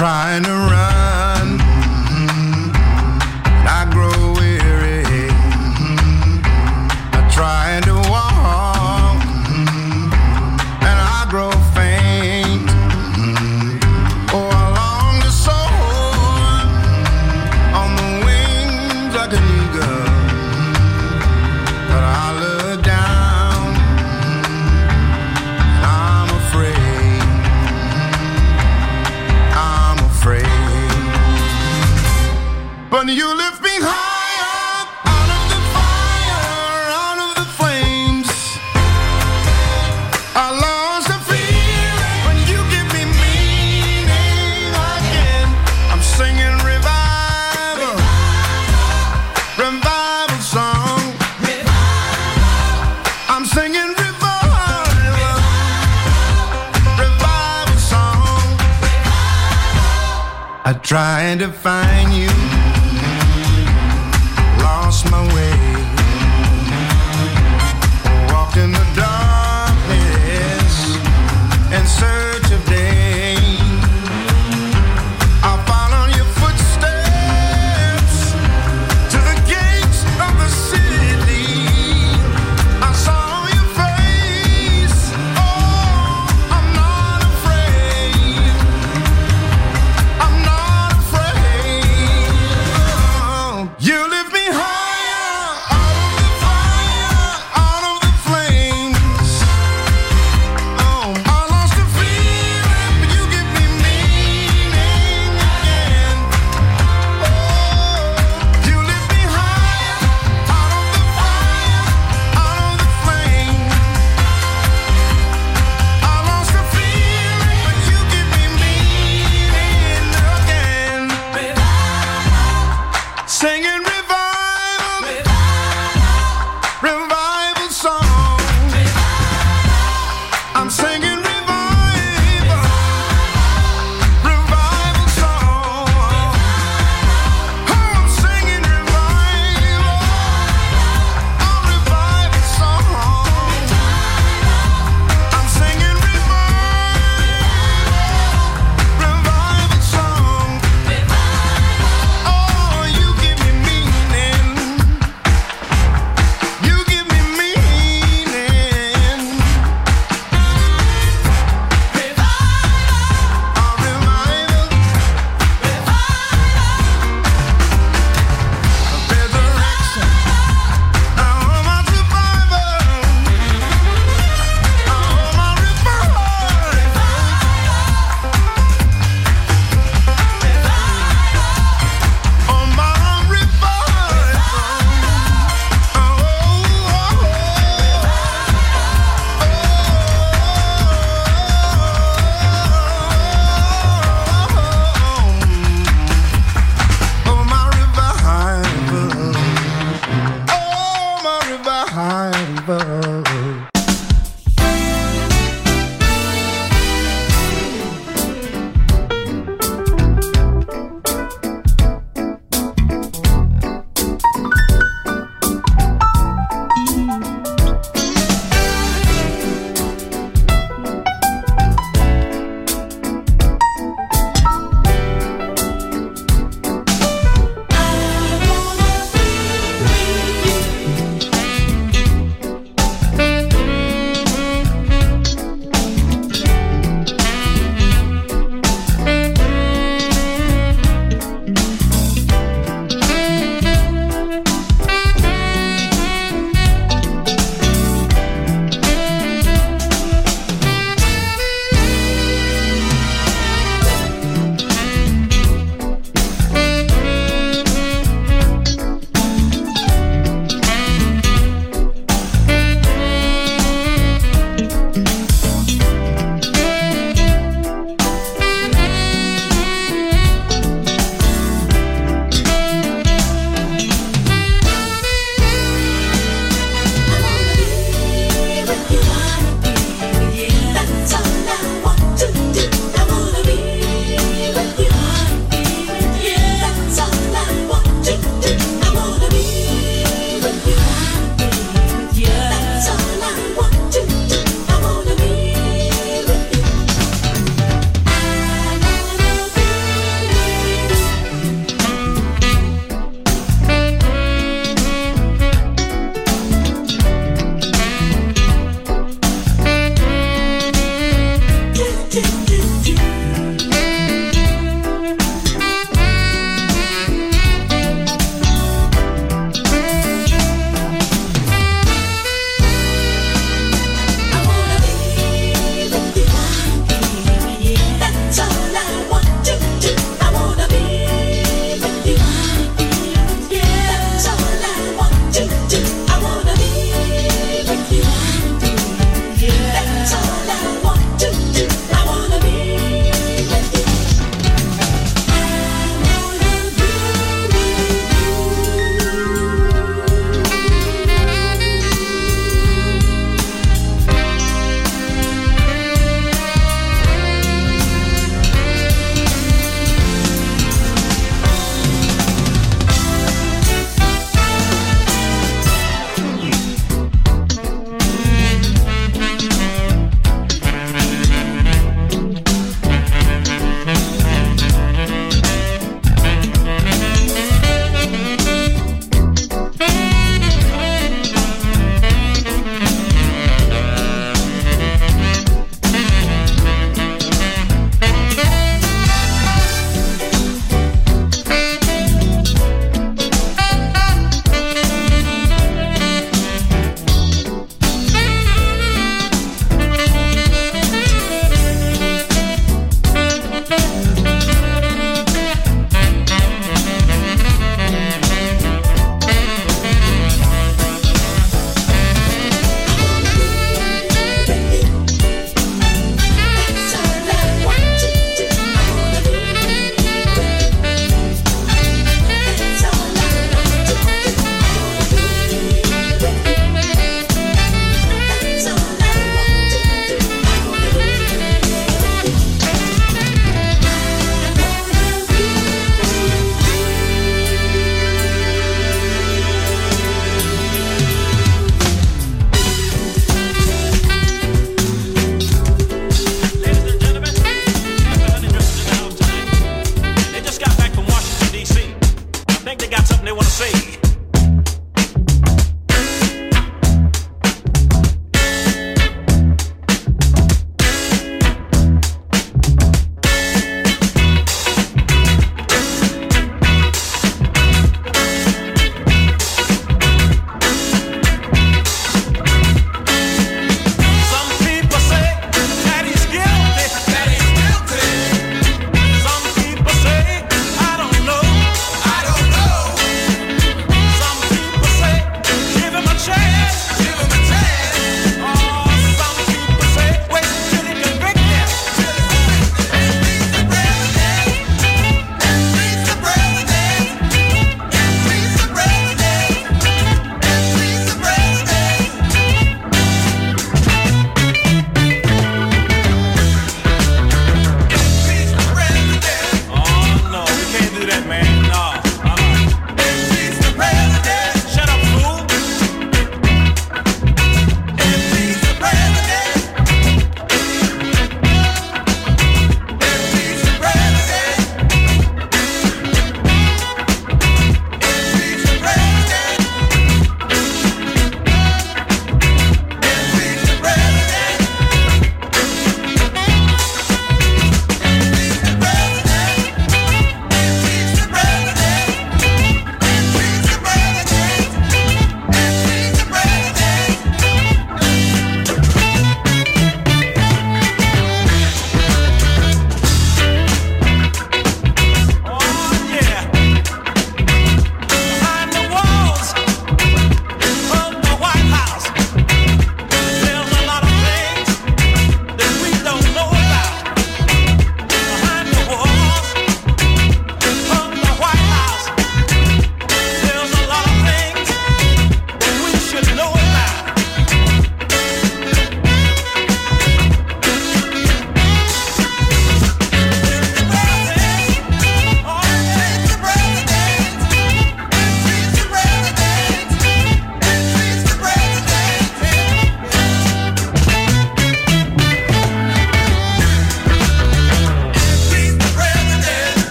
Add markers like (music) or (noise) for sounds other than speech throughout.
I try to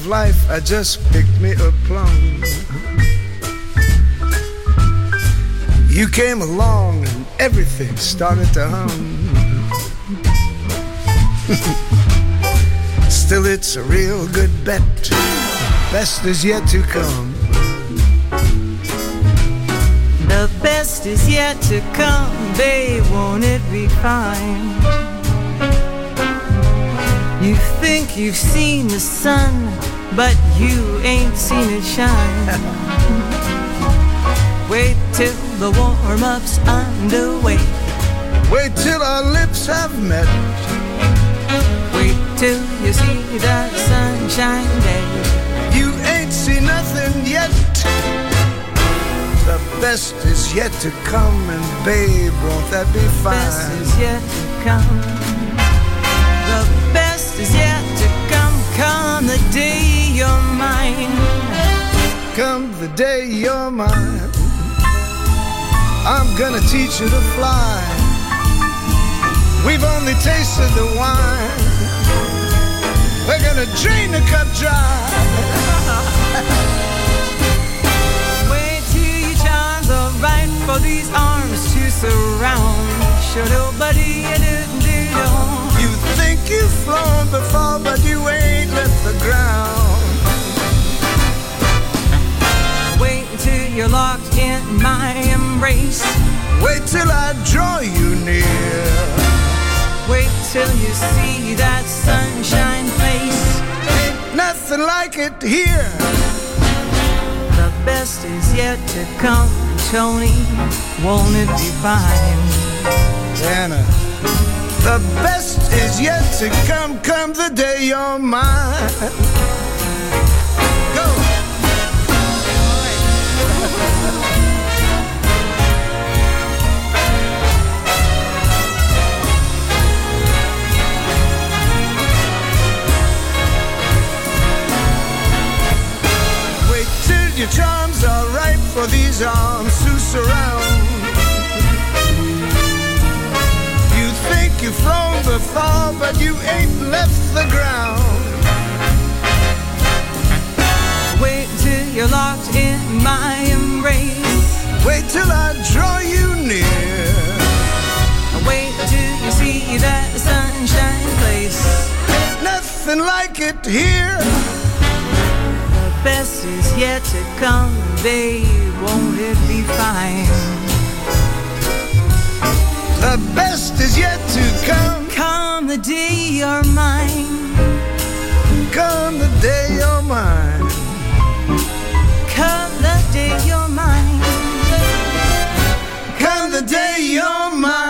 of life, I just picked me a plum. You came along and everything started to hum. Still, it's a real good bet. Best is yet to come. The best is yet to come, babe, won't it be fine? You think you've seen the sun, but you ain't seen it shine. Wait till the warm-up's underway. Wait till our lips have met. Wait till you see the sunshine day. You ain't seen nothing yet. The best is yet to come, and babe, won't that be fine? The best is yet to come. The best is yet to come. Come the day you're mine. Come the day you're mine. I'm gonna teach you to fly. We've only tasted the wine. We're gonna drain the cup dry. (laughs) Wait till your charms are right for these arms to surround. Show nobody didn't do You think you've flown before, but you ain't left the ground. You're locked in my embrace. Wait till I draw you near. Wait till you see that sunshine face. Ain't nothing like it here. The best is yet to come, Tony. Won't it be fine? Anna, the best is yet to come. Come the day you're mine. Your charms are ripe for these arms to surround. You think you've flown before, but you ain't left the ground. You're locked in my embrace. Wait till I draw you near. Wait till you see that sunshine place. Nothing like it here. The best is yet to come, babe. Won't it be fine? The best is yet to come. Come the day you're mine. Come the day you're mine. Come the day you're mine. Come the day you're mine.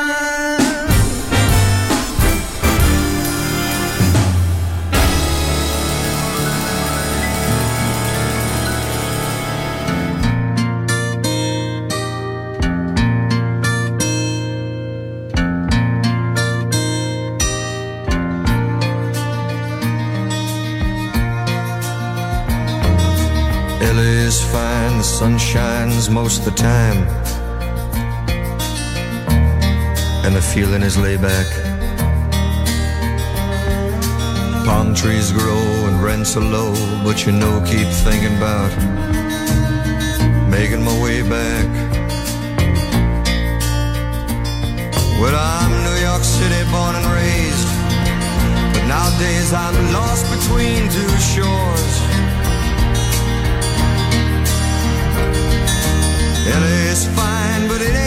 LA is fine, the sun shines most of the time. And the feeling is laid back. Palm trees grow and rents are low, but you know, keep thinking about making my way back. Well, I'm New York City born and raised, but nowadays I'm lost between two shores. LA's fine, but it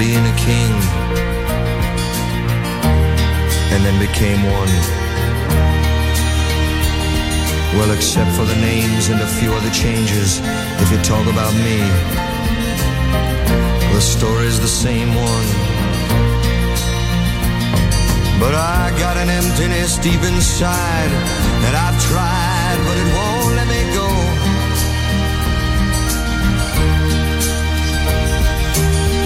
being a king and then became one? Well, except for the names and a few other changes, if you talk about me, the story's the same one. But I got an emptiness deep inside that I've tried, but it won't let me go.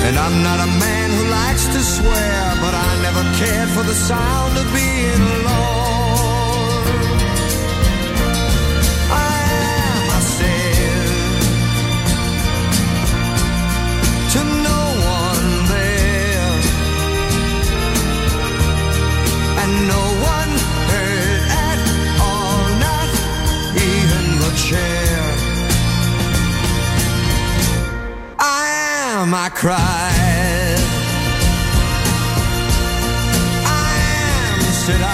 And I'm not a man who likes to swear, but I never cared for the sound of being alone. I cried. I am, said I.